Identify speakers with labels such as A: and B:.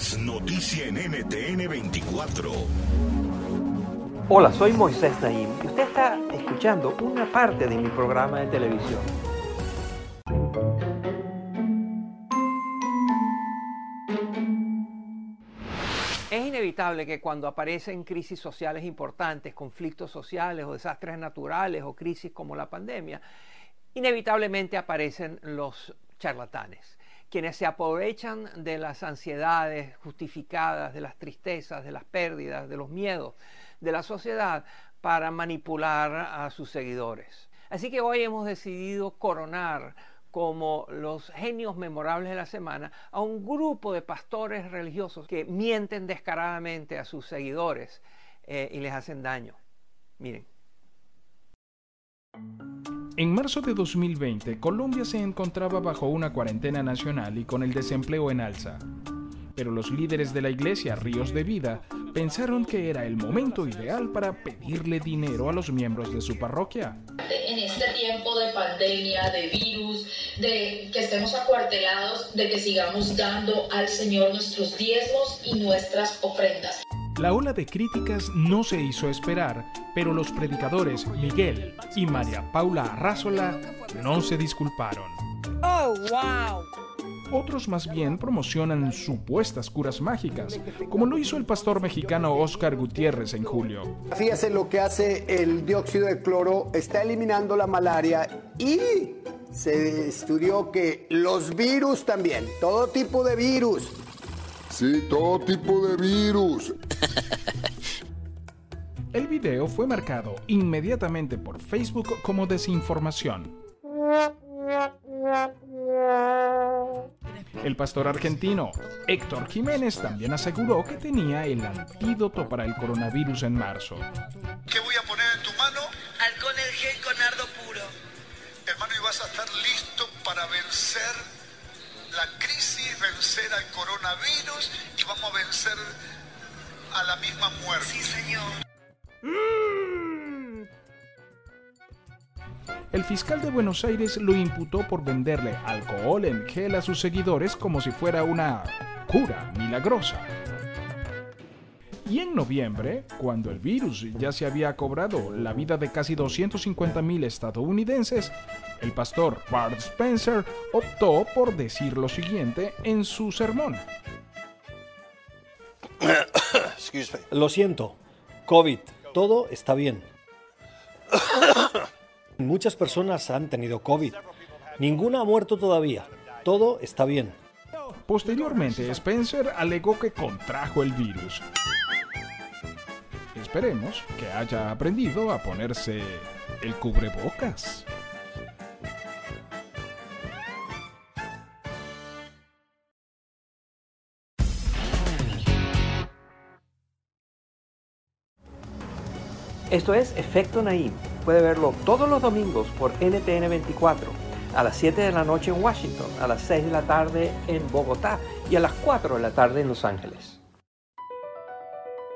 A: Noticia en NTN 24.
B: Hola, soy Moisés Naim y usted está escuchando una parte de mi programa de televisión. Es inevitable que cuando aparecen crisis sociales importantes, conflictos sociales o desastres naturales o crisis como la pandemia, inevitablemente aparecen los charlatanes, quienes se aprovechan de las ansiedades justificadas, de las tristezas, de las pérdidas, de los miedos de la sociedad para manipular a sus seguidores. Así que hoy hemos decidido coronar como los genios memorables de la semana a un grupo de pastores religiosos que mienten descaradamente a sus seguidores eh, y les hacen daño. Miren.
C: En marzo de 2020, Colombia se encontraba bajo una cuarentena nacional y con el desempleo en alza. Pero los líderes de la iglesia Ríos de Vida pensaron que era el momento ideal para pedirle dinero a los miembros de su parroquia.
D: En este tiempo de pandemia, de virus, de que estemos acuartelados, de que sigamos dando al Señor nuestros diezmos y nuestras ofrendas.
C: La ola de críticas no se hizo esperar, pero los predicadores Miguel y María Paula Arrázola no se disculparon.
E: ¡Oh, wow!
C: Otros más bien promocionan supuestas curas mágicas, como lo hizo el pastor mexicano Oscar Gutiérrez en julio.
F: Fíjese lo que hace el dióxido de cloro, está eliminando la malaria y se estudió que los virus también, todo tipo de virus.
G: Sí, todo tipo de virus.
C: El video fue marcado inmediatamente por Facebook como desinformación. El pastor argentino Héctor Jiménez también aseguró que tenía el antídoto para el coronavirus en marzo.
H: ¿Qué voy a poner en tu mano?
E: Alcohol en gel con nardo puro.
H: Hermano, y vas a estar listo para vencer la crisis, vencer al coronavirus y vamos a vencer a la misma muerte.
E: Sí, señor.
C: El fiscal de Buenos Aires lo imputó por venderle alcohol en gel a sus seguidores como si fuera una cura milagrosa. Y en noviembre, cuando el virus ya se había cobrado la vida de casi 250.000 estadounidenses, el pastor Bart Spencer optó por decir lo siguiente en su sermón.
I: Lo siento, COVID, todo está bien. Muchas personas han tenido COVID. Ninguna ha muerto todavía. Todo está bien.
C: Posteriormente, Spencer alegó que contrajo el virus. Esperemos que haya aprendido a ponerse el cubrebocas.
B: Esto es Efecto Naim. Puede verlo todos los domingos por NTN 24, a las 7 de la noche en Washington, a las 6 de la tarde en Bogotá y a las 4 de la tarde en Los Ángeles.